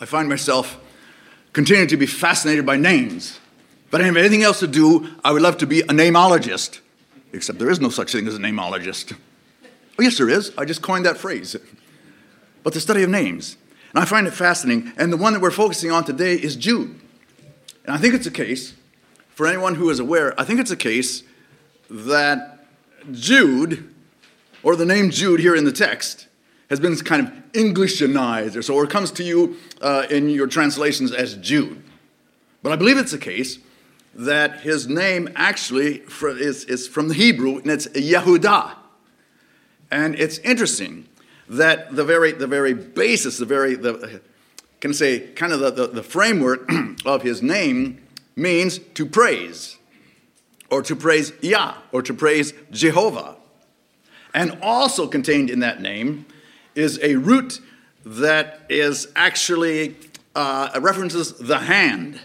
I find myself continuing to be fascinated by names. But if I have anything else to do, I would love to be a nameologist, except there is no such thing as a nameologist. Oh, yes, there is. I just coined that phrase. But the study of names. And I find it fascinating. And the one that we're focusing on today is Jude. And I think it's a case, for anyone who is aware, I think it's a case that Jude, or the name Jude here in the text, has been kind of Englishanized, or so, or comes to you uh, in your translations as Jude. But I believe it's the case that his name actually is, is from the Hebrew, and it's Yehudah. And it's interesting that the very, the very basis, the very, the, can I say, kind of the, the, the framework of his name means to praise, or to praise Yah, or to praise Jehovah. And also contained in that name is a root that is actually uh, references the hand.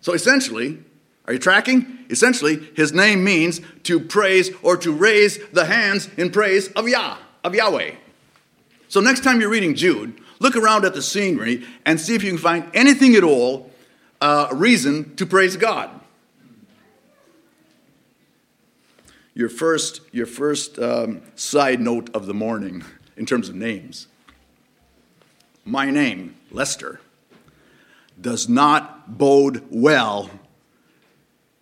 So essentially, are you tracking? Essentially, his name means to praise or to raise the hands in praise of Yah, of Yahweh. So next time you're reading Jude, look around at the scenery and see if you can find anything at all uh, reason to praise God. Your first, your first um, side note of the morning in terms of names. My name, Lester, does not bode well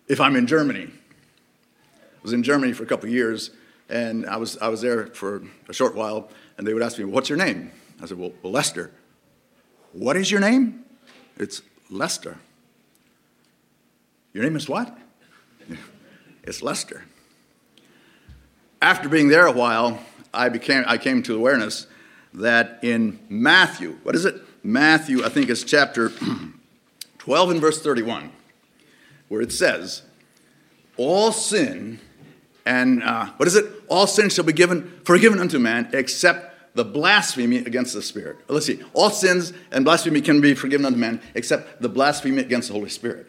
if I'm in Germany. I was in Germany for a couple years, and I was, I was there for a short while, and they would ask me, What's your name? I said, well Lester. What is your name? It's Lester. Your name is what? it's Lester. After being there a while, I became I came to awareness that in Matthew, what is it? Matthew, I think it's chapter 12 and verse 31, where it says, All sin and uh, what is it? All sin shall be given, forgiven unto man, except the blasphemy against the Spirit. Let's see. All sins and blasphemy can be forgiven unto man, except the blasphemy against the Holy Spirit.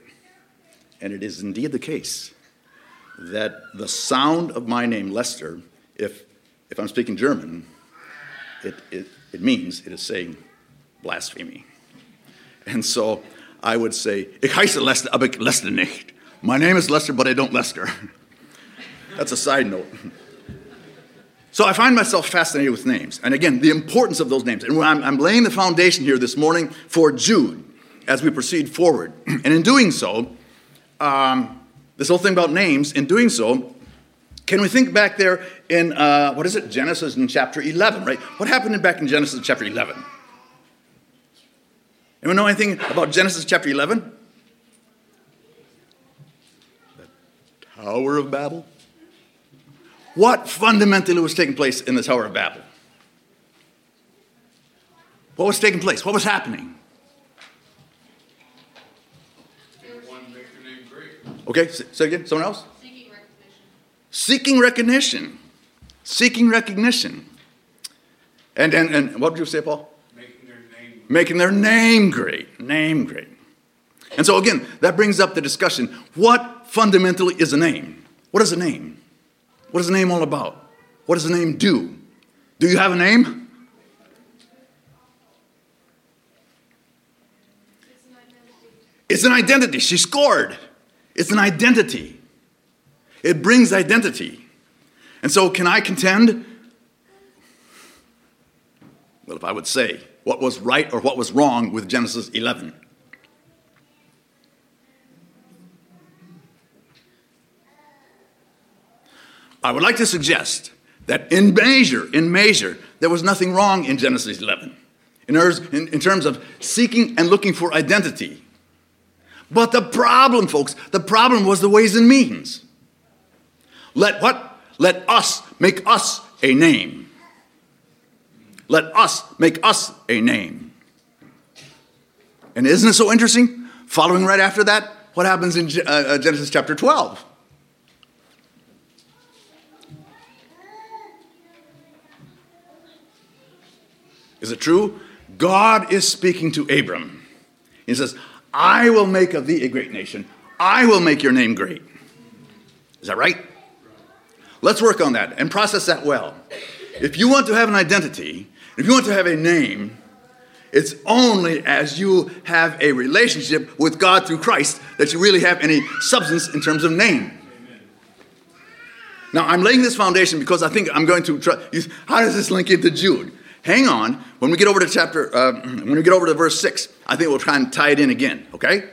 And it is indeed the case that the sound of my name, Lester, if if I'm speaking German, it, it, it means it is saying blasphemy. And so I would say, Ich heiße Lester, aber ich Lester nicht. My name is Lester, but I don't Lester. That's a side note. So I find myself fascinated with names. And again, the importance of those names. And I'm, I'm laying the foundation here this morning for Jude as we proceed forward. And in doing so, um, this whole thing about names, in doing so, can we think back there in, uh, what is it, Genesis in chapter 11, right? What happened back in Genesis chapter 11? Anyone know anything about Genesis chapter 11? The Tower of Babel? What fundamentally was taking place in the Tower of Babel? What was taking place? What was happening? Okay, say again. Someone else? Seeking recognition. Seeking recognition. And, and, and what did you say, Paul? Making their name. Making their name great. Name great. And so, again, that brings up the discussion what fundamentally is a name? What is a name? What is a name all about? What does a name do? Do you have a name? It's an identity. She scored. It's an identity. It brings identity. And so, can I contend? Well, if I would say what was right or what was wrong with Genesis 11. I would like to suggest that in measure, in measure, there was nothing wrong in Genesis 11 in, in, in terms of seeking and looking for identity. But the problem, folks, the problem was the ways and means. Let what? Let us make us a name. Let us make us a name. And isn't it so interesting? Following right after that, what happens in uh, uh, Genesis chapter 12? Is it true? God is speaking to Abram. He says, I will make of thee a great nation. I will make your name great. Is that right? Let's work on that and process that well. If you want to have an identity, if you want to have a name, It's only as you have a relationship with God through Christ that you really have any substance in terms of name. Now, I'm laying this foundation because I think I'm going to try. How does this link into Jude? Hang on. When we get over to chapter, uh, when we get over to verse 6, I think we'll try and tie it in again, okay?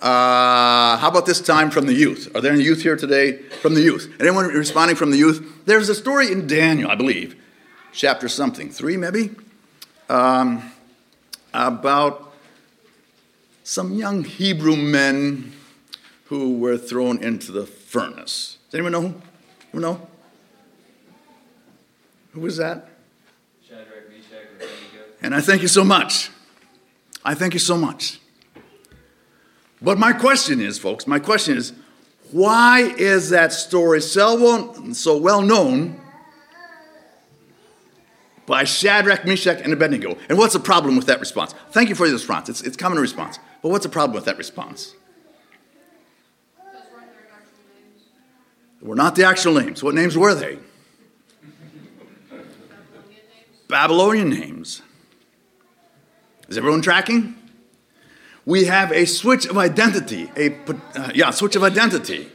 Uh, how about this time from the youth? Are there any youth here today from the youth? Anyone responding from the youth? There's a story in Daniel, I believe, chapter something, three maybe, um, about some young Hebrew men who were thrown into the furnace. Does anyone know? Who know? Who was that? Shadrach, Meshach, and Abednego. And I thank you so much. I thank you so much. But my question is, folks, my question is, why is that story so well, so well known by Shadrach, Meshach, and Abednego? And what's the problem with that response? Thank you for your response. It's, it's common response. But what's the problem with that response? Were not the actual names. What names were they? Babylonian names. Is everyone tracking? We have a switch of identity, a uh, yeah, switch of identity,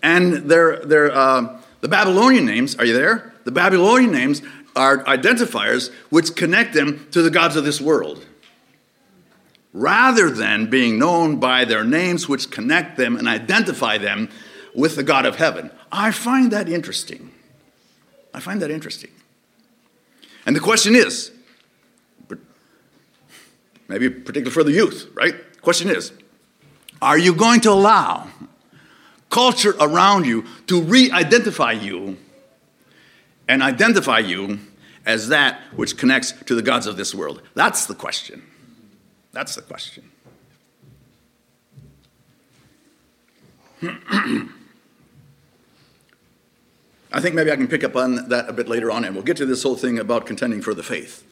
and uh, the Babylonian names. Are you there? The Babylonian names are identifiers which connect them to the gods of this world, rather than being known by their names, which connect them and identify them with the God of heaven. I find that interesting. I find that interesting. And the question is, maybe particularly for the youth, right? Question is, are you going to allow culture around you to re identify you and identify you as that which connects to the gods of this world? That's the question. That's the question. I think maybe I can pick up on that a bit later on, and we'll get to this whole thing about contending for the faith.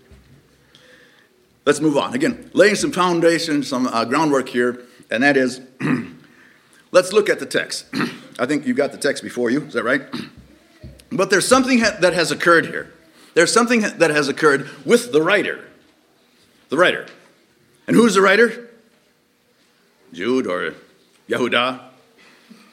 Let's move on. Again, laying some foundation, some uh, groundwork here, and that is let's look at the text. I think you've got the text before you, is that right? But there's something ha- that has occurred here. There's something that has occurred with the writer. The writer. And who's the writer? Jude or Yehuda?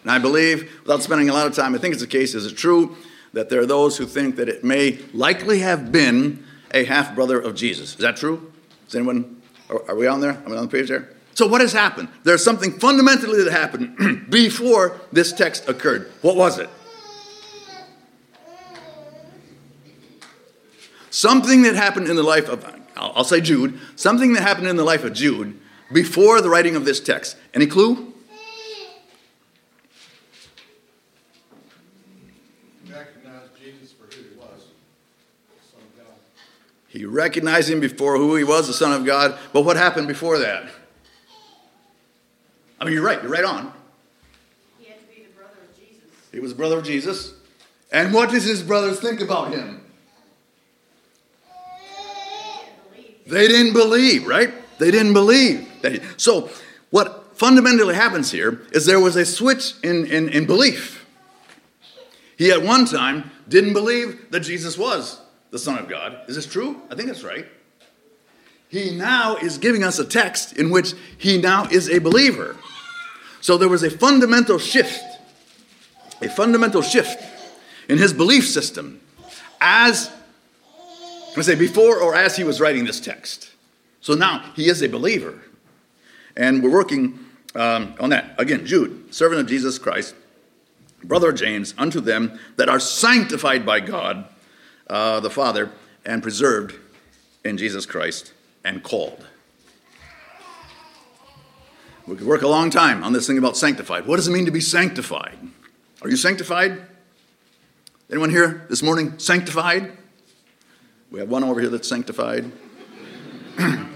And I believe, without spending a lot of time, I think it's the case, is it true that there are those who think that it may likely have been a half brother of Jesus? Is that true? Is anyone, are, we on there? Are we on the page there? So, what has happened? There's something fundamentally that happened before this text occurred. What was it? Something that happened in the life of, I'll say Jude, something that happened in the life of Jude before the writing of this text. Any clue? He recognized him before who he was, the Son of God. But what happened before that? I mean, you're right. You're right on. He had to be the brother of Jesus. He was a brother of Jesus. And what did his brothers think about him? They didn't believe, right? They didn't believe. That he, so, what fundamentally happens here is there was a switch in, in, in belief. He at one time didn't believe that Jesus was the Son of God. Is this true? I think that's right. He now is giving us a text in which he now is a believer. So there was a fundamental shift, a fundamental shift in his belief system as, I say, before or as he was writing this text. So now he is a believer. And we're working um, on that. Again, Jude, servant of Jesus Christ, brother James, unto them that are sanctified by God uh, the Father and preserved in Jesus Christ and called. We could work a long time on this thing about sanctified. What does it mean to be sanctified? Are you sanctified? Anyone here this morning sanctified? We have one over here that's sanctified. and,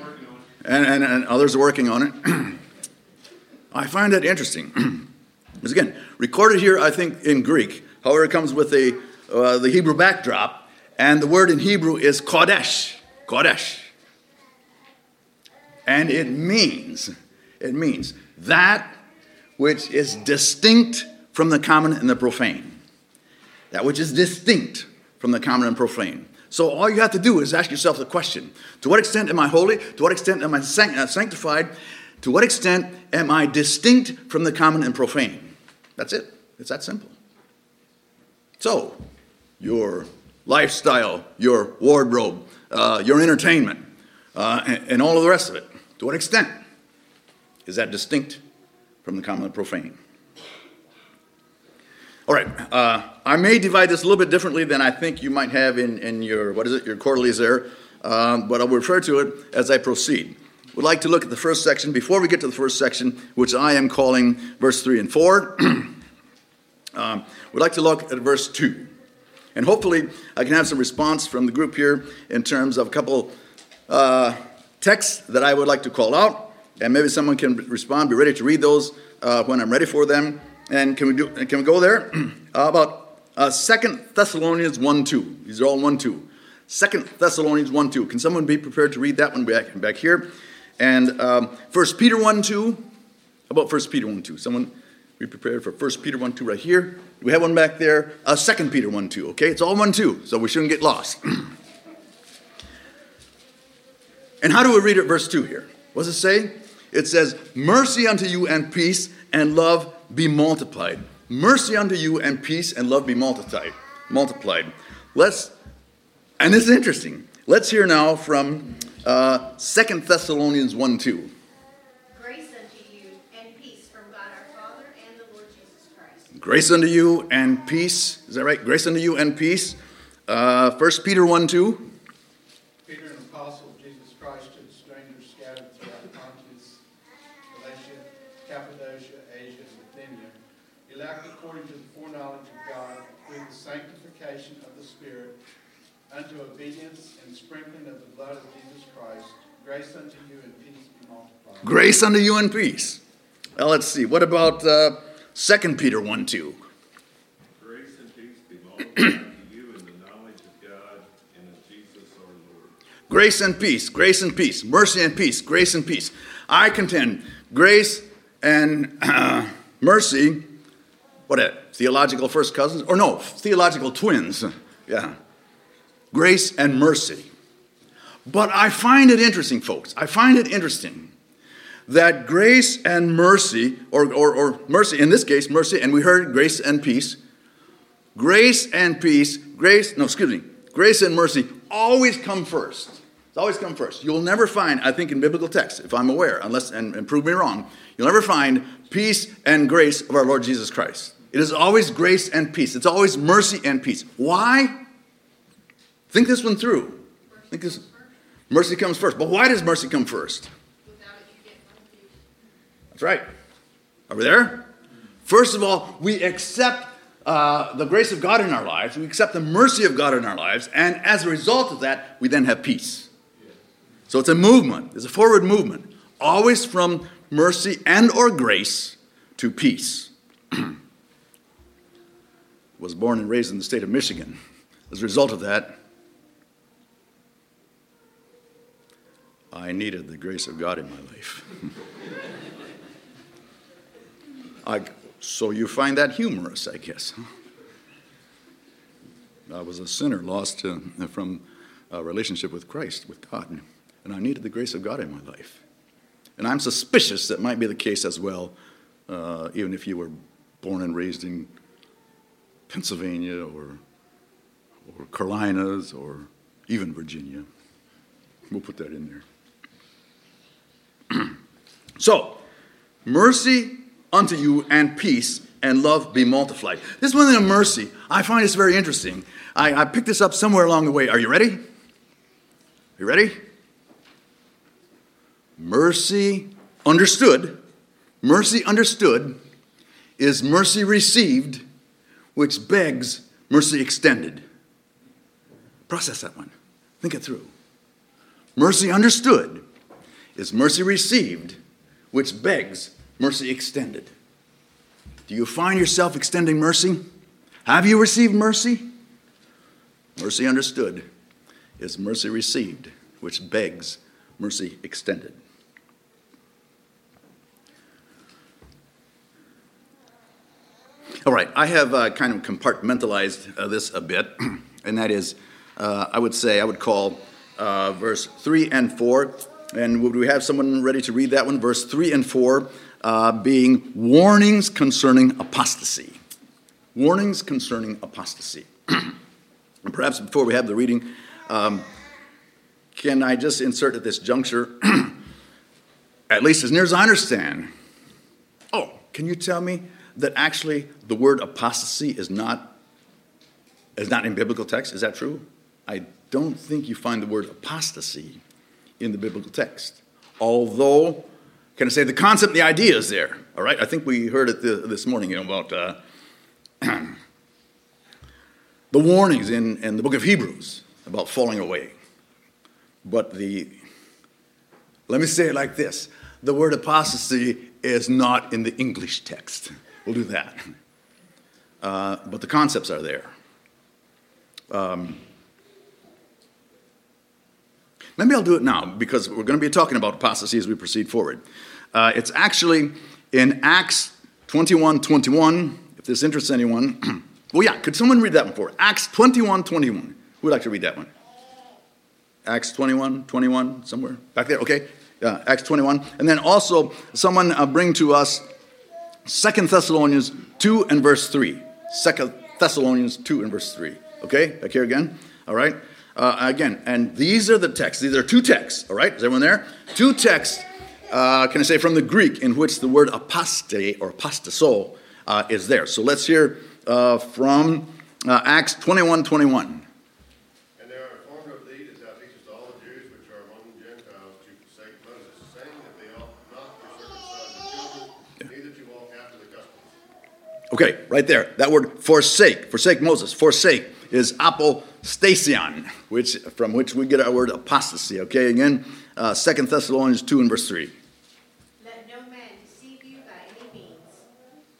and, and, others are working on it. I find that interesting. because again, recorded here, I think, in Greek. However, it comes with a, uh, the Hebrew backdrop. And the word in Hebrew is Kodesh. Kodesh. And it means, it means that which is distinct from the common and the profane. That which is distinct from the common and profane. So all you have to do is ask yourself the question To what extent am I holy? To what extent am I uh, sanctified? To what extent am I distinct from the common and profane? That's it. It's that simple. So, your lifestyle, your wardrobe, uh, your entertainment, uh, and, and all of the rest of it, to what extent is that distinct from the common profane? All right, uh, I may divide this a little bit differently than I think you might have in, in your, what is it, your quarterlies there, um, but I'll refer to it as I proceed. We'd like to look at the first section. Before we get to the first section, which I am calling verse 3 and 4, um, we'd like to look at verse 2. And hopefully, I can have some response from the group here in terms of a couple uh, texts that I would like to call out. And maybe someone can respond, be ready to read those uh, when I'm ready for them. And can we do? Can we go there? Uh, about uh, Second Thessalonians one two. These are all one two. Second Thessalonians one two. Can someone be prepared to read that one back back here? And um, First Peter one two. How about First Peter one two? Someone be prepared for First Peter one two right here. We have one back there. Uh, Second Peter one two. Okay, it's all one two, so we shouldn't get lost. and how do we read it? Verse two here. What does it say? It says, "Mercy unto you and peace and love." be multiplied. Mercy unto you and peace and love be multiplied. Multiplied. Let's, and this is interesting. Let's hear now from uh, 2 Thessalonians 1 2. Grace unto you and peace from God our Father and the Lord Jesus Christ. Grace unto you and peace. Is that right? Grace unto you and peace. Uh, 1 Peter 1 2. Peter, an apostle of Jesus Christ to the strangers scattered throughout Pontus, Galatia, Cappadocia, Asia, and Bithynia, elect according to the foreknowledge of God through the sanctification of the Spirit, unto obedience and sprinkling of the blood of Jesus Christ, grace unto you and peace be multiplied. Grace unto you and peace. Well, let's see. What about uh, 2 Peter 1 2? Grace and peace be multiplied to you in the knowledge of God and of Jesus our Lord. Grace and peace, grace and peace, mercy and peace, grace and peace. I contend grace and uh, mercy, what it? Theological first cousins? Or no, theological twins. Yeah. Grace and mercy. But I find it interesting, folks. I find it interesting that grace and mercy, or, or, or mercy, in this case, mercy, and we heard grace and peace, grace and peace, grace, no, excuse me, grace and mercy always come first. It's always come first. You'll never find, I think, in biblical texts, if I'm aware, unless, and, and prove me wrong, you'll never find peace and grace of our Lord Jesus Christ. It is always grace and peace. It's always mercy and peace. Why? Think this one through. Think this. Mercy comes first. But why does mercy come first? Without it, you get confused. That's right. Are we there? First of all, we accept uh, the grace of God in our lives, we accept the mercy of God in our lives, and as a result of that, we then have peace. So it's a movement, it's a forward movement, always from mercy and or grace to peace. Was born and raised in the state of Michigan. As a result of that, I needed the grace of God in my life. I, so you find that humorous, I guess. I was a sinner lost from a relationship with Christ, with God, and I needed the grace of God in my life. And I'm suspicious that might be the case as well, uh, even if you were born and raised in Pennsylvania or, or Carolinas or even Virginia. We'll put that in there. so, mercy unto you and peace and love be multiplied. This one of mercy, I find this very interesting. I, I picked this up somewhere along the way. Are you ready? You ready? Mercy understood, mercy understood is mercy received, which begs mercy extended. Process that one. Think it through. Mercy understood is mercy received, which begs mercy extended. Do you find yourself extending mercy? Have you received mercy? Mercy understood is mercy received, which begs mercy extended. All right, I have uh, kind of compartmentalized uh, this a bit, and that is uh, I would say, I would call uh, verse 3 and 4. And would we have someone ready to read that one? Verse 3 and 4 uh, being warnings concerning apostasy. Warnings concerning apostasy. and perhaps before we have the reading, um, can I just insert at this juncture, at least as near as I understand, oh, can you tell me that actually the word apostasy is not is not in biblical text? Is that true? I don't think you find the word apostasy in the biblical text. Although, can I say the concept, the idea is there. All right, I think we heard it this morning, you know, about uh, the warnings in, in the book of Hebrews about falling away. But the, let me say it like this the word apostasy is not in the English text. We'll do that. Uh, but the concepts are there. Um, maybe I'll do it now because we're going to be talking about apostasy as we proceed forward. Uh, it's actually in Acts 21 21. If this interests anyone, well, yeah, could someone read that one for? Acts 21 21. Who would like to read that one? Acts 21 21, somewhere back there, okay? Uh, Acts 21. And then also, someone uh, bring to us Second Thessalonians 2 and verse 3. Second Thessalonians 2 and verse 3. Okay, back here again. All right. Uh, again, and these are the texts. These are two texts. All right, is everyone there? Two texts. Uh, can I say from the Greek in which the word apostate or apostaso uh, is there? So let's hear uh, from uh, Acts 21 21. And there are informed of thee that thou teachest all the Jews which are among Gentiles to forsake Moses, saying that they ought not to circumcise the children, neither to walk after the customs. Okay, right there. That word forsake, forsake Moses, forsake is apostasion, which from which we get our word apostasy. Okay, again, uh, 2 Thessalonians 2 and verse 3. Let no man deceive you by any means,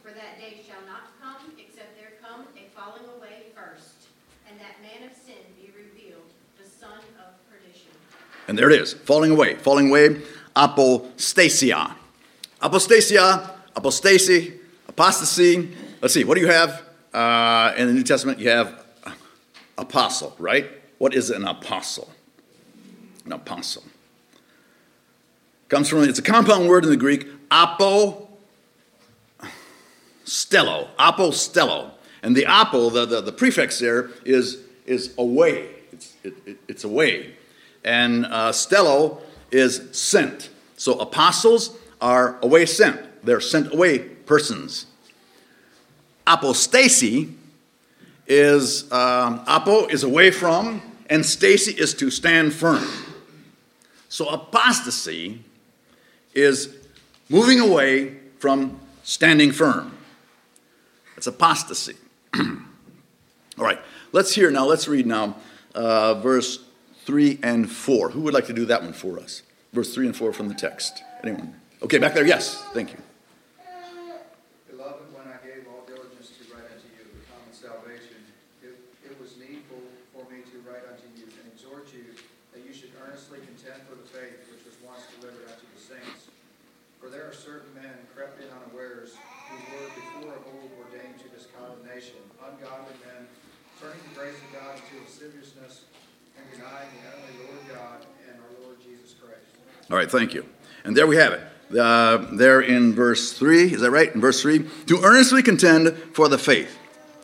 for that day shall not come, except there come a falling away first, and that man of sin be revealed, the son of perdition. And there it is, falling away, falling away, apostasia. Apostasia, apostasy, apostasy. Let's see, what do you have uh, in the New Testament? You have apostle, right? What is an apostle? An apostle. Comes from, it's a compound word in the Greek, apo stello, apostello. And the apo, the, the, the prefix there, is, is away. It's, it, it, it's away. And uh, stello is sent. So apostles are away sent. They're sent away persons. Apostasy is, um, apo is away from, and stacy is to stand firm. So apostasy is moving away from standing firm. It's apostasy. All right, let's hear now, let's read now uh, verse 3 and 4. Who would like to do that one for us? Verse 3 and 4 from the text. Anyone? Okay, back there, yes, thank you. Beloved, when I gave all diligence to write unto you the common salvation, it, it was needful for me to write unto you and exhort you that you should earnestly contend for the faith which was once delivered unto the saints. For there are certain men crept in unawares, who were before of old ordained to this condemnation, ungodly men, turning the grace of God into lasciviousness, All right, thank you. And there we have it. Uh, there in verse 3, is that right? In verse 3, to earnestly contend for the faith.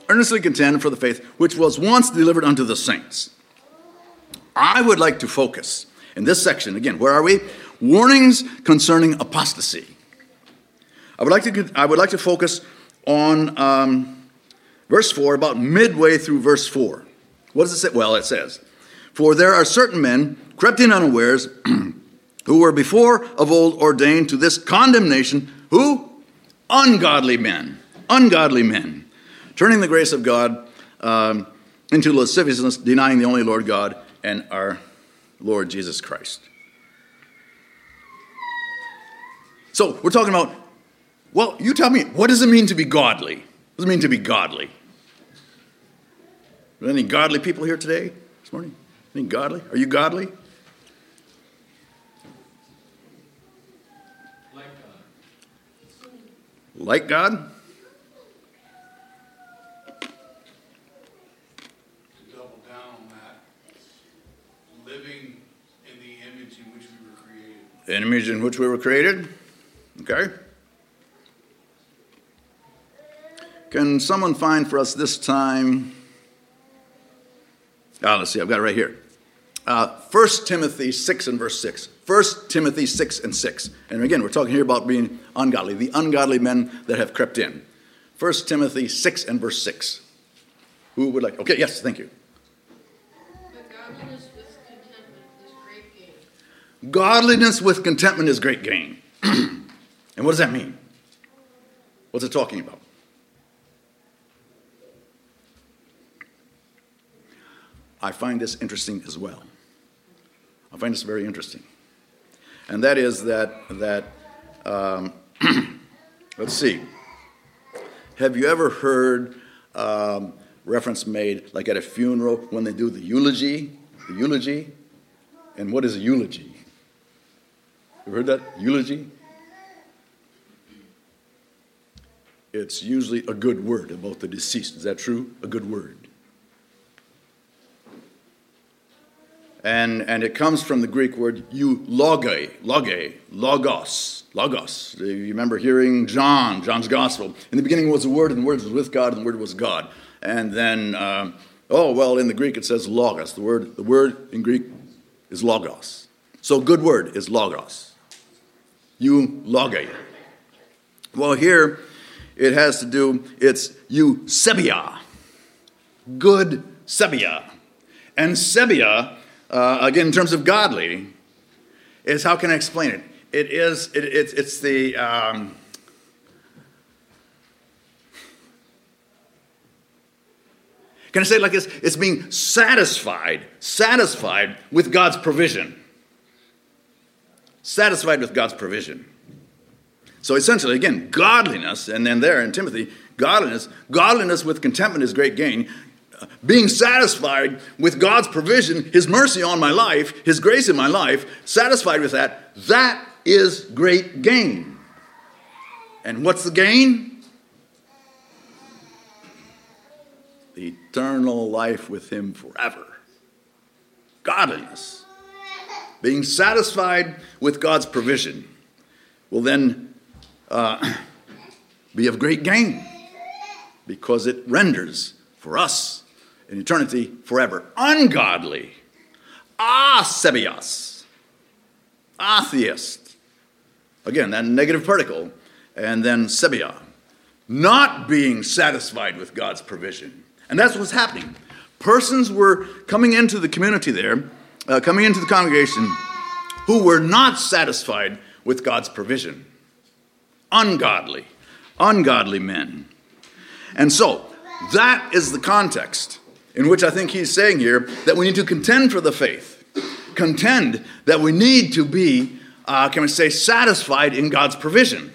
Earnestly contend for the faith which was once delivered unto the saints. I would like to focus in this section, again, where are we? Warnings concerning apostasy. I would like to, I would like to focus on um, verse 4, about midway through verse 4. What does it say? Well, it says, For there are certain men crept in unawares who were before of old ordained to this condemnation. Who? Ungodly men. Ungodly men. Turning the grace of God um, into lasciviousness, denying the only Lord God and our Lord Jesus Christ. So we're talking about, well, you tell me, what does it mean to be godly? What does it mean to be godly? Are there any godly people here today, this morning? Godly? Are you godly? Like God? Like God? the image in which we were created. Okay? Can someone find for us this time? Ah, let's see, I've got it right here. Uh, 1 Timothy 6 and verse 6. 1 Timothy 6 and 6. And again, we're talking here about being ungodly, the ungodly men that have crept in. 1 Timothy 6 and verse 6. Who would like? Okay, yes, thank you. Godliness with contentment is great gain. Godliness with contentment is great gain. and what does that mean? What's it talking about? I find this interesting as well. I find this very interesting. And that is that, that um, let's see. Have you ever heard um, reference made, like at a funeral, when they do the eulogy? The eulogy? And what is a eulogy? You heard that? Eulogy? It's usually a good word about the deceased. Is that true? A good word. And, and it comes from the Greek word euloge, loge, logos, logos. You remember hearing John, John's gospel. In the beginning was the Word, and the Word was with God, and the Word was God. And then, um, oh, well, in the Greek it says logos. The word, the word in Greek is logos. So good word is logos. Euloge. Well, here it has to do, it's eusebia. Good sebia. And sebia uh, again, in terms of godly, is how can I explain it? It is, it, it's, it's the, um, can I say it like this? It's being satisfied, satisfied with God's provision. Satisfied with God's provision. So essentially, again, godliness, and then there in Timothy, godliness, godliness with contentment is great gain being satisfied with God's provision, His mercy on my life, His grace in my life, satisfied with that, that is great gain. And what's the gain? The eternal life with Him forever. Godliness. Being satisfied with God's provision will then uh, be of great gain because it renders for us in eternity forever. Ungodly, asebios, atheist. Again, that negative particle, and then sebia, not being satisfied with God's provision. And that's what's happening. Persons were coming into the community there, uh, coming into the congregation, who were not satisfied with God's provision. Ungodly, ungodly men. And so, that is the context in which I think he's saying here that we need to contend for the faith. Contend that we need to be, uh, can we say, satisfied in God's provision.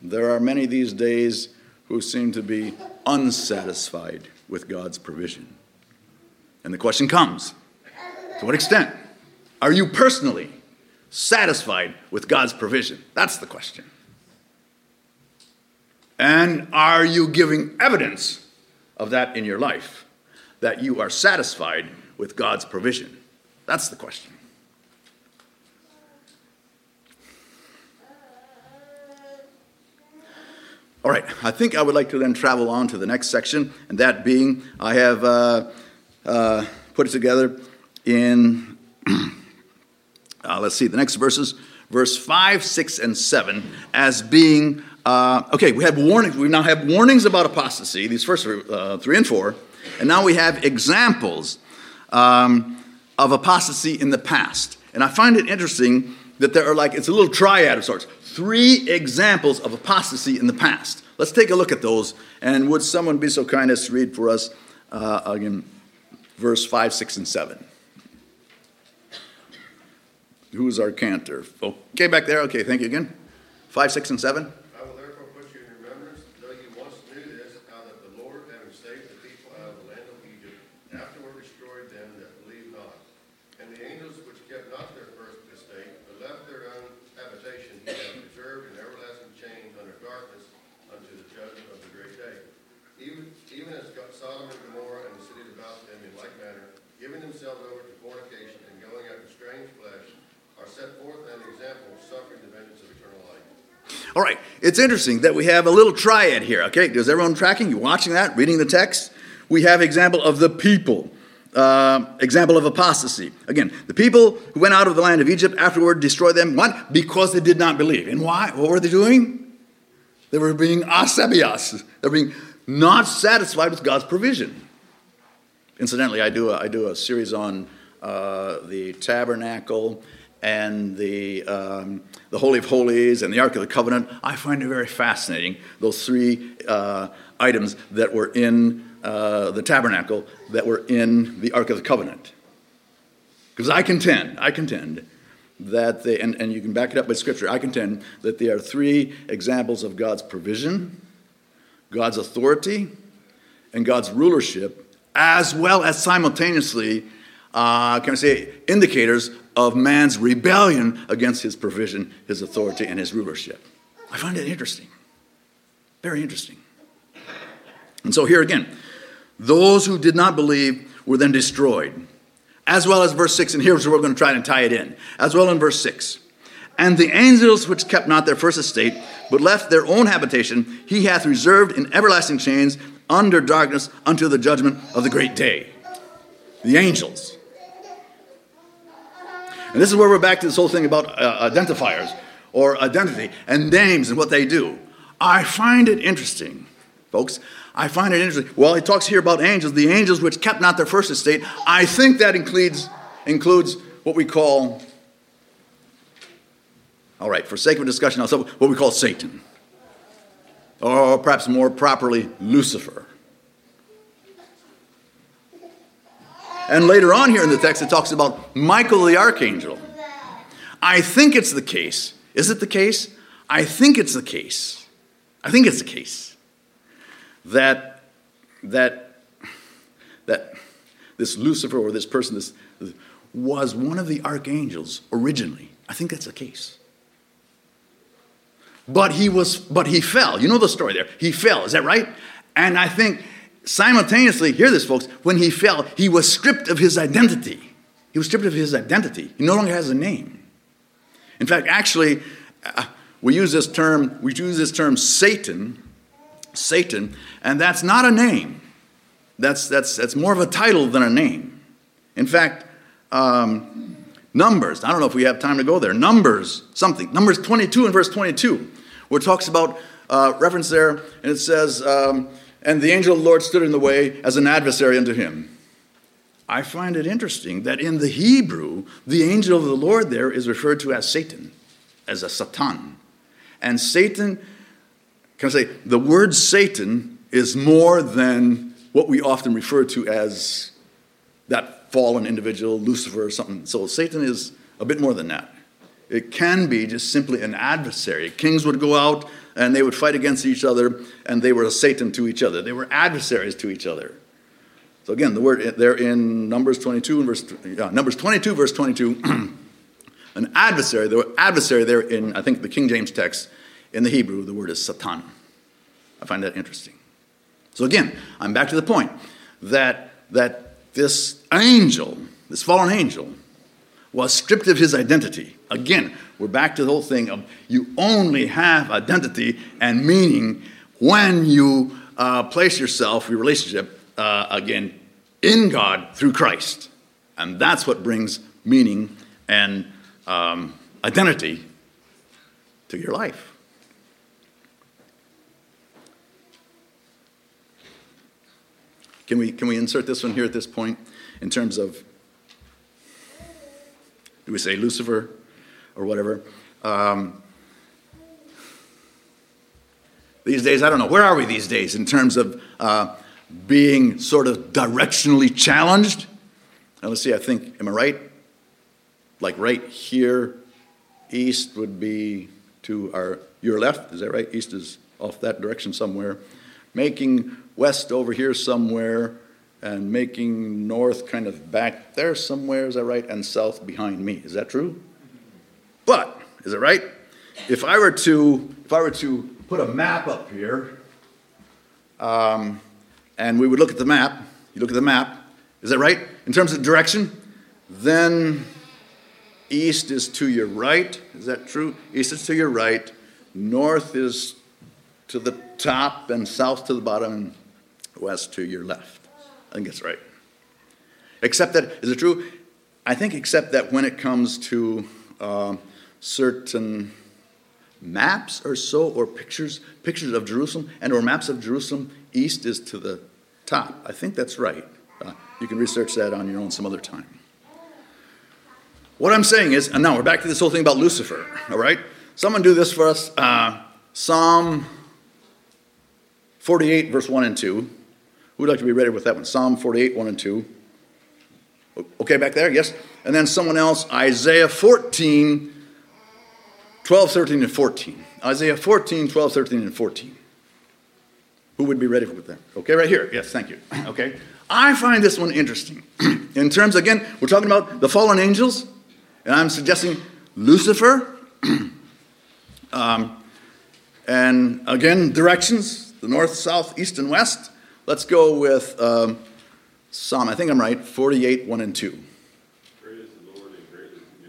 There are many these days who seem to be unsatisfied with God's provision. And the question comes to what extent are you personally satisfied with God's provision? That's the question. And are you giving evidence of that in your life, that you are satisfied with God's provision? That's the question. All right, I think I would like to then travel on to the next section, and that being, I have uh, uh, put it together in, uh, let's see, the next verses, verse 5, 6, and 7, as being uh, okay, we have warnings. We now have warnings about apostasy, these first uh, three and four, and now we have examples um, of apostasy in the past. And I find it interesting that there are like, it's a little triad of sorts. Three examples of apostasy in the past. Let's take a look at those. And would someone be so kind as to read for us uh, again, verse 5, 6, and 7? Who's our cantor? Okay, back there. Okay, thank you again. 5, 6, and 7. Over to fornication and going after strange flesh, are set forth an example, of suffering the vengeance of eternal life. All right, it's interesting that we have a little triad here, okay? Is everyone tracking? You watching that, reading the text? We have example of the people, uh, example of apostasy. Again, the people who went out of the land of Egypt afterward destroyed them. What? Because they did not believe. And why? What were they doing? They were being asabias. They were being not satisfied with God's provision. Incidentally, I do a, I do a series on uh, the tabernacle and the, um, the Holy of Holies and the Ark of the Covenant. I find it very fascinating, those three uh, items that were in uh, the tabernacle that were in the Ark of the Covenant. Because I contend, I contend that they, and, and you can back it up by Scripture, I contend that they are three examples of God's provision, God's authority, and God's rulership, as well as simultaneously, uh, can I say, indicators of man's rebellion against his provision, his authority, and his rulership. I find it interesting. Very interesting. And so here again, those who did not believe were then destroyed, as well as verse 6, and here's where we're going to try and tie it in, as well in verse 6. And the angels which kept not their first estate, but left their own habitation, he hath reserved in everlasting chains under darkness until the judgment of the great day. The angels. And this is where we're back to this whole thing about uh, identifiers or identity and names and what they do. I find it interesting, folks. I find it interesting. Well, he talks here about angels, the angels which kept not their first estate. I think that includes, includes what we call, all right, for sake of discussion, also what we call Satan. Or perhaps more properly, Lucifer. And later on here in the text, it talks about Michael the archangel. I think it's the case. Is it the case? I think it's the case. I think it's the case that that that this Lucifer or this person this was one of the archangels originally. I think that's the case. But he was but he fell. You know the story there. He fell. Is that right? And I think simultaneously, hear this, folks, when he fell, he was stripped of his identity. He was stripped of his identity. He no longer has a name. In fact, actually, uh, we use this term, we use this term Satan, Satan, and that's not a name. That's, that's, that's more of a title than a name. In fact, um, Numbers, I don't know if we have time to go there. Numbers, something. Numbers 22 and verse 22, where it talks about, uh, reference there, and it says, um, and the angel of the Lord stood in the way as an adversary unto him. I find it interesting that in the Hebrew, the angel of the Lord there is referred to as Satan, as a Satan. And Satan, can I say, the word Satan is more than what we often refer to as that fallen individual, Lucifer or something. So Satan is a bit more than that. It can be just simply an adversary. Kings would go out and they would fight against each other, and they were a Satan to each other. They were adversaries to each other. So again, the word there in Numbers 22 and verse yeah, Numbers 22 verse 22, an adversary. The adversary there in I think the King James text in the Hebrew, the word is Satan. I find that interesting. So again, I'm back to the point that that this angel, this fallen angel, was stripped of his identity. Again, we're back to the whole thing of you only have identity and meaning when you uh, place yourself, your relationship, uh, again, in God through Christ. And that's what brings meaning and um, identity to your life. Can we, can we insert this one here at this point in terms of do we say Lucifer or whatever? Um, these days, I don't know, where are we these days in terms of uh, being sort of directionally challenged? Now, let's see, I think, am I right? Like right here, east would be to our your left, is that right? East is off that direction somewhere. Making west over here somewhere and making north kind of back there somewhere, is that right? And south behind me. Is that true? But, is it right? If I were to, if I were to put a map up here, um, and we would look at the map, you look at the map, is that right? In terms of direction, then East is to your right. Is that true? East is to your right. North is to the top, and south to the bottom, west to your left. I think that's right. Except that, is it true? I think, except that when it comes to uh, certain maps or so, or pictures, pictures of Jerusalem, and or maps of Jerusalem, east is to the top. I think that's right. Uh, you can research that on your own some other time. What I'm saying is, and now we're back to this whole thing about Lucifer, all right? Someone do this for us. Uh, Psalm 48, verse 1 and 2. Who would like to be ready with that one? Psalm 48, 1 and 2. Okay, back there? Yes. And then someone else, Isaiah 14, 12, 13, and 14. Isaiah 14, 12, 13, and 14. Who would be ready with that? Okay, right here. Yes, thank you. Okay. I find this one interesting. In terms, again, we're talking about the fallen angels, and I'm suggesting Lucifer. um, and again, directions the north, south, east, and west. Let's go with um, Psalm, I think I'm right, 48, 1 and 2. Great is the Lord and greatly to be,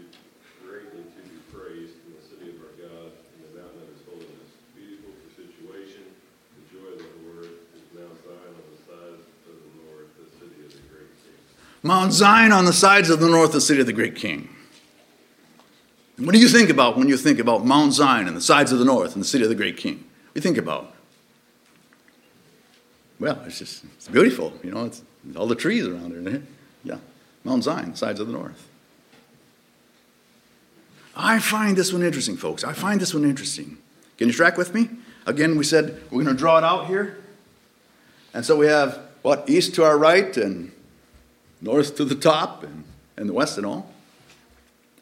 greatly to be praised in the city of our God, in the mountain of his holiness. Beautiful for situation, the joy of the Lord is Mount Zion on the sides of the north, the city of the great king. Mount Zion on the sides of the north, the city of the great king. What do you think about when you think about Mount Zion and the sides of the north and the city of the great king? What do you think about? Well, it's just it's beautiful, you know. It's all the trees around there. Eh? Yeah, Mount Zion, sides of the north. I find this one interesting, folks. I find this one interesting. Can you track with me? Again, we said we're going to draw it out here. And so we have what? East to our right and north to the top and, and the west and all.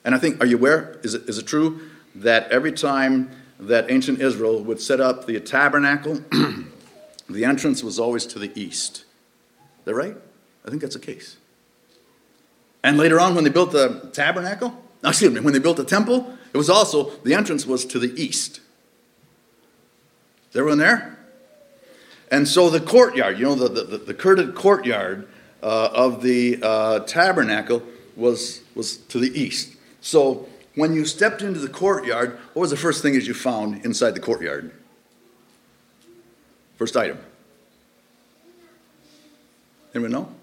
And I think, are you aware? Is it, is it true that every time that ancient Israel would set up the tabernacle, the entrance was always to the east? Is that right? I think that's the case. And later on, when they built the tabernacle, no, excuse me, when they built the temple, it was also, the entrance was to the east. Is everyone there? And so the courtyard, you know, the, the, the curtained courtyard uh, of the uh, tabernacle was, was to the east. So when you stepped into the courtyard, what was the first thing that you found inside the courtyard? First item. Anyone know?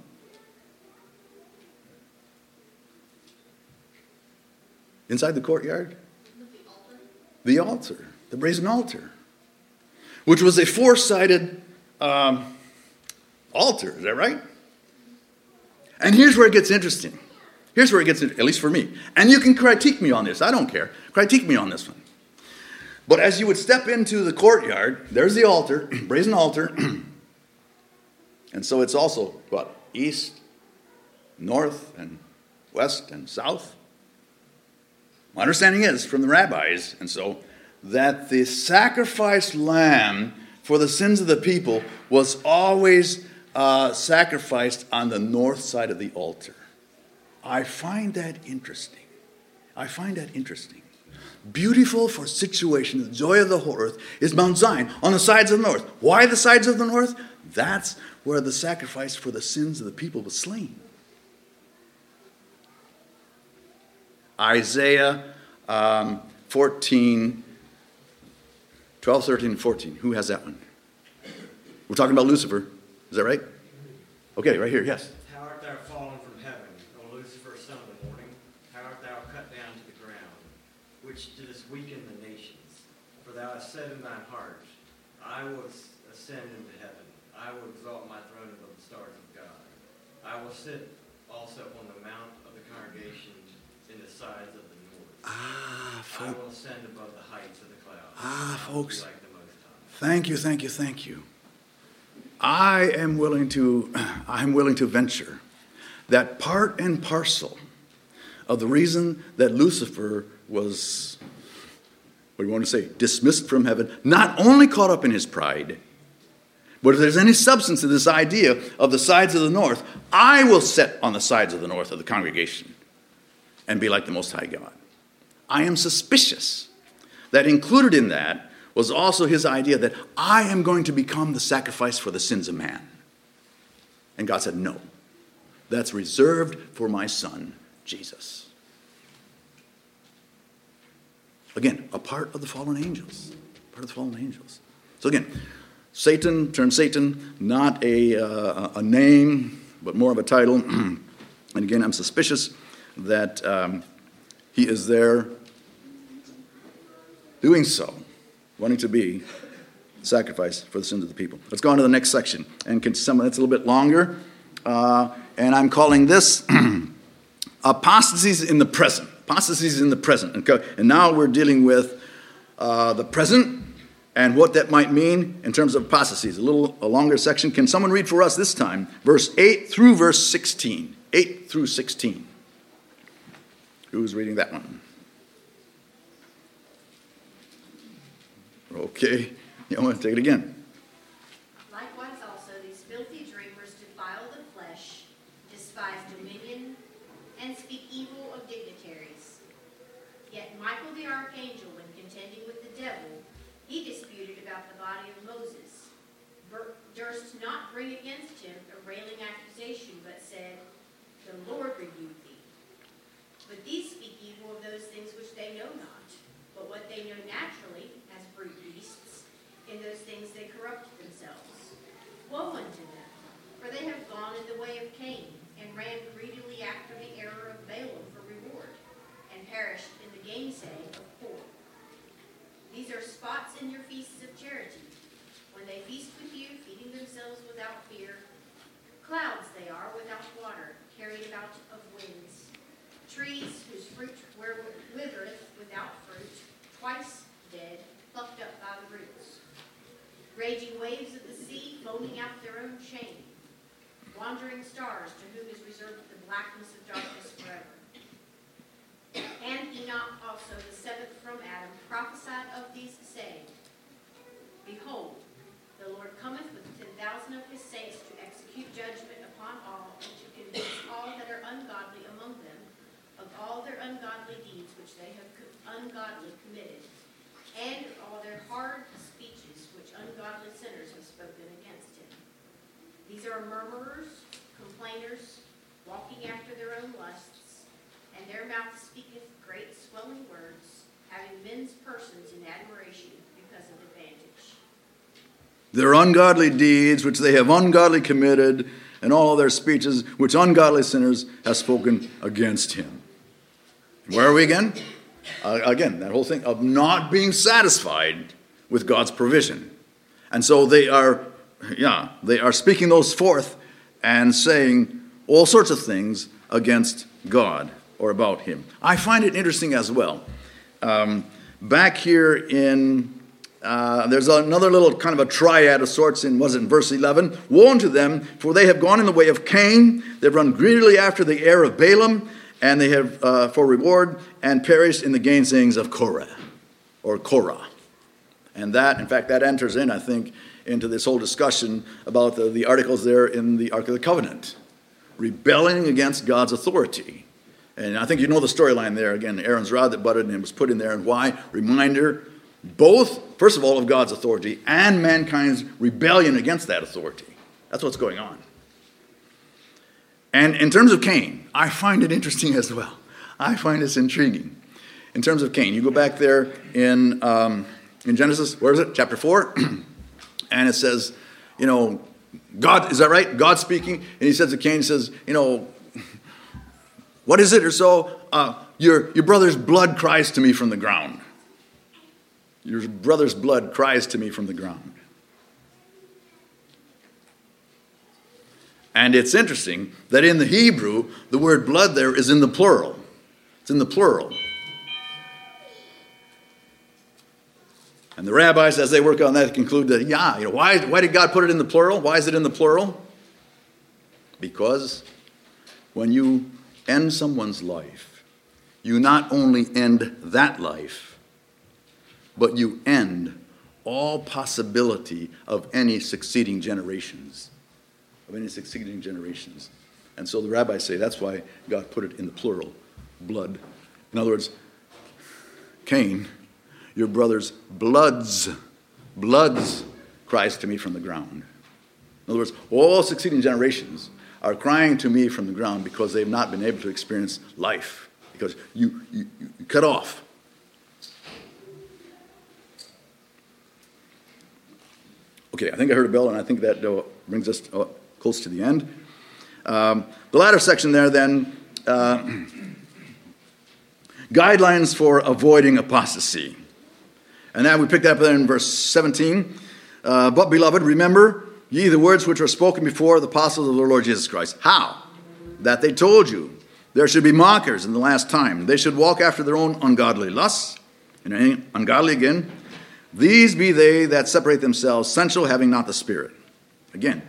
Inside the courtyard? The altar, the brazen altar, which was a four sided um, altar. Is that right? And here's where it gets interesting. Here's where it gets, at least for me. And you can critique me on this. I don't care. Critique me on this one. But as you would step into the courtyard, there's the altar, brazen altar. and so it's also what? East, north, and west, and south. My understanding is from the rabbis, and so, that the sacrificed lamb for the sins of the people was always uh, sacrificed on the north side of the altar. I find that interesting. I find that interesting. Beautiful for situation, the joy of the whole earth is Mount Zion on the sides of the north. Why the sides of the north? That's where the sacrifice for the sins of the people was slain. Isaiah um, 14, 12, 13, and 14. Who has that one? We're talking about Lucifer. Is that right? Okay, right here, yes. How art thou fallen from heaven, O Lucifer, son of the morning? How art thou cut down to the ground, which didst weaken the nations? For thou hast said in thine heart, I will ascend into heaven. I will exalt my throne above the stars of God. I will sit also on the mount of the congregation in the sides of the north. Ah, I folks. will ascend above the heights of the clouds. Ah, I folks. like Thank you, thank you, thank you. I am willing to, I'm willing to venture that part and parcel of the reason that Lucifer was, what do you want to say, dismissed from heaven, not only caught up in his pride, but if there's any substance to this idea of the sides of the north, I will sit on the sides of the north of the congregation and be like the Most High God. I am suspicious that included in that was also his idea that I am going to become the sacrifice for the sins of man. And God said, No, that's reserved for my son, Jesus. Again, a part of the fallen angels. Part of the fallen angels. So again, Satan, term Satan, not a, uh, a name, but more of a title. and again, I'm suspicious that um, he is there doing so, wanting to be sacrifice for the sins of the people. Let's go on to the next section. And can that's a little bit longer. Uh, and I'm calling this apostasies in the present. Apostasies in the present. And, and now we're dealing with uh, the present and what that might mean in terms of apostasies. A little a longer section. Can someone read for us this time, verse 8 through verse 16? 8 through 16. Who's reading that one? Okay. You want to take it again? Likewise also these filthy dreamers defile the flesh, despise dominion, and speak evil of dignitaries. Yet Michael the archangel, when contending with the devil, he disputed about the body of Moses, durst not bring against him a railing accusation, but said, The Lord rebuke thee. But these speak evil of those things which they know not, but what they know naturally, as brute beasts, in those things they corrupt themselves. Woe unto them, for they have gone in the way of Cain, and ran greedily after the error of Balaam for reward, and perished in the gainsaying. These are spots in your feasts of charity, when they feast with you, feeding themselves without fear. Clouds they are without water, carried about of winds. Trees whose fruit withereth without fruit, twice dead, plucked up by the roots. Raging waves of the sea, foaming out their own shame. Wandering stars, to whom is reserved the blackness of darkness forever. And Enoch also, the seventh from Adam, prophesied of these, saying, Behold, the Lord cometh with ten thousand of his saints to execute judgment upon all, and to convince all that are ungodly among them of all their ungodly deeds which they have ungodly committed, and all their hard speeches which ungodly sinners have spoken against him. These are murmurers, complainers, walking after their own lusts, and their mouth speaketh great swelling words, having men's persons in admiration because of advantage. Their ungodly deeds, which they have ungodly committed, and all their speeches, which ungodly sinners have spoken against him. Where are we again? Uh, again, that whole thing of not being satisfied with God's provision. And so they are, yeah, they are speaking those forth and saying all sorts of things against God or about Him. I find it interesting as well. Um, back here in, uh, there's another little kind of a triad of sorts in, was it in verse 11? Woe unto them, for they have gone in the way of Cain, they've run greedily after the heir of Balaam and they have uh, for reward and perished in the gainsayings of Korah or Korah. And that, in fact, that enters in, I think, into this whole discussion about the, the articles there in the Ark of the Covenant, rebelling against God's authority. And I think you know the storyline there. Again, Aaron's rod that budded and was put in there. And why? Reminder, both, first of all, of God's authority and mankind's rebellion against that authority. That's what's going on. And in terms of Cain, I find it interesting as well. I find this intriguing. In terms of Cain, you go back there in, um, in Genesis, where is it? Chapter 4. and it says, you know, God, is that right? God speaking. And he says to Cain, he says, you know, what is it or so? Uh, your, your brother's blood cries to me from the ground. Your brother's blood cries to me from the ground. And it's interesting that in the Hebrew, the word blood there is in the plural. It's in the plural. And the rabbis, as they work on that, conclude that, yeah, you know, why, why did God put it in the plural? Why is it in the plural? Because when you end someone's life, you not only end that life, but you end all possibility of any succeeding generations of any succeeding generations. And so the rabbis say that's why God put it in the plural blood. In other words, Cain, your brother's bloods, bloods cries to me from the ground. In other words, all succeeding generations are crying to me from the ground because they've not been able to experience life, because you, you, you cut off. Okay, I think I heard a bell, and I think that uh, brings us uh, close to the end. Um, the latter section there, then, uh, guidelines for avoiding apostasy. And now we pick that up there in verse 17. Uh, but, beloved, remember ye the words which were spoken before the apostles of the Lord Jesus Christ. How? That they told you there should be mockers in the last time. They should walk after their own ungodly lusts. And ungodly again. These be they that separate themselves, sensual, having not the Spirit. Again,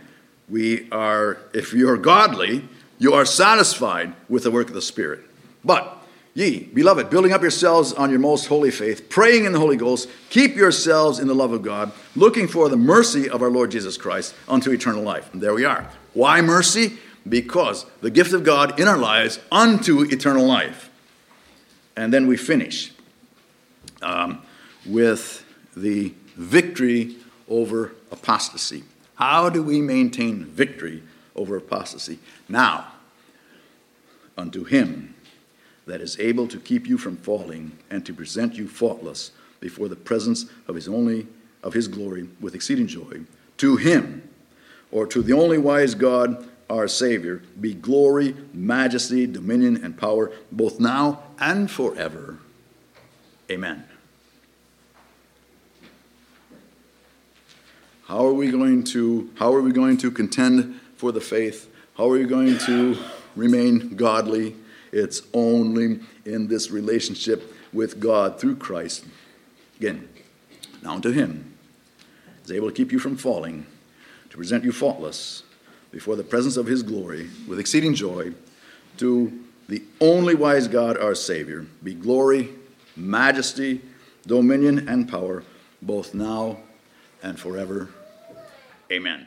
we are, if you are godly, you are satisfied with the work of the Spirit. But Ye, beloved, building up yourselves on your most holy faith, praying in the Holy Ghost, keep yourselves in the love of God, looking for the mercy of our Lord Jesus Christ unto eternal life. And there we are. Why mercy? Because the gift of God in our lives unto eternal life. And then we finish um, with the victory over apostasy. How do we maintain victory over apostasy? Now, unto him that is able to keep you from falling and to present you faultless before the presence of his only of his glory with exceeding joy. To him or to the only wise god our savior be glory majesty dominion and power both now and forever. Amen. How are we going to how are we going to contend for the faith? How are we going to remain godly it's only in this relationship with God through Christ. Again, now to Him is able to keep you from falling, to present you faultless before the presence of His glory with exceeding joy, to the only wise God, our Savior, be glory, majesty, dominion, and power, both now and forever. Amen.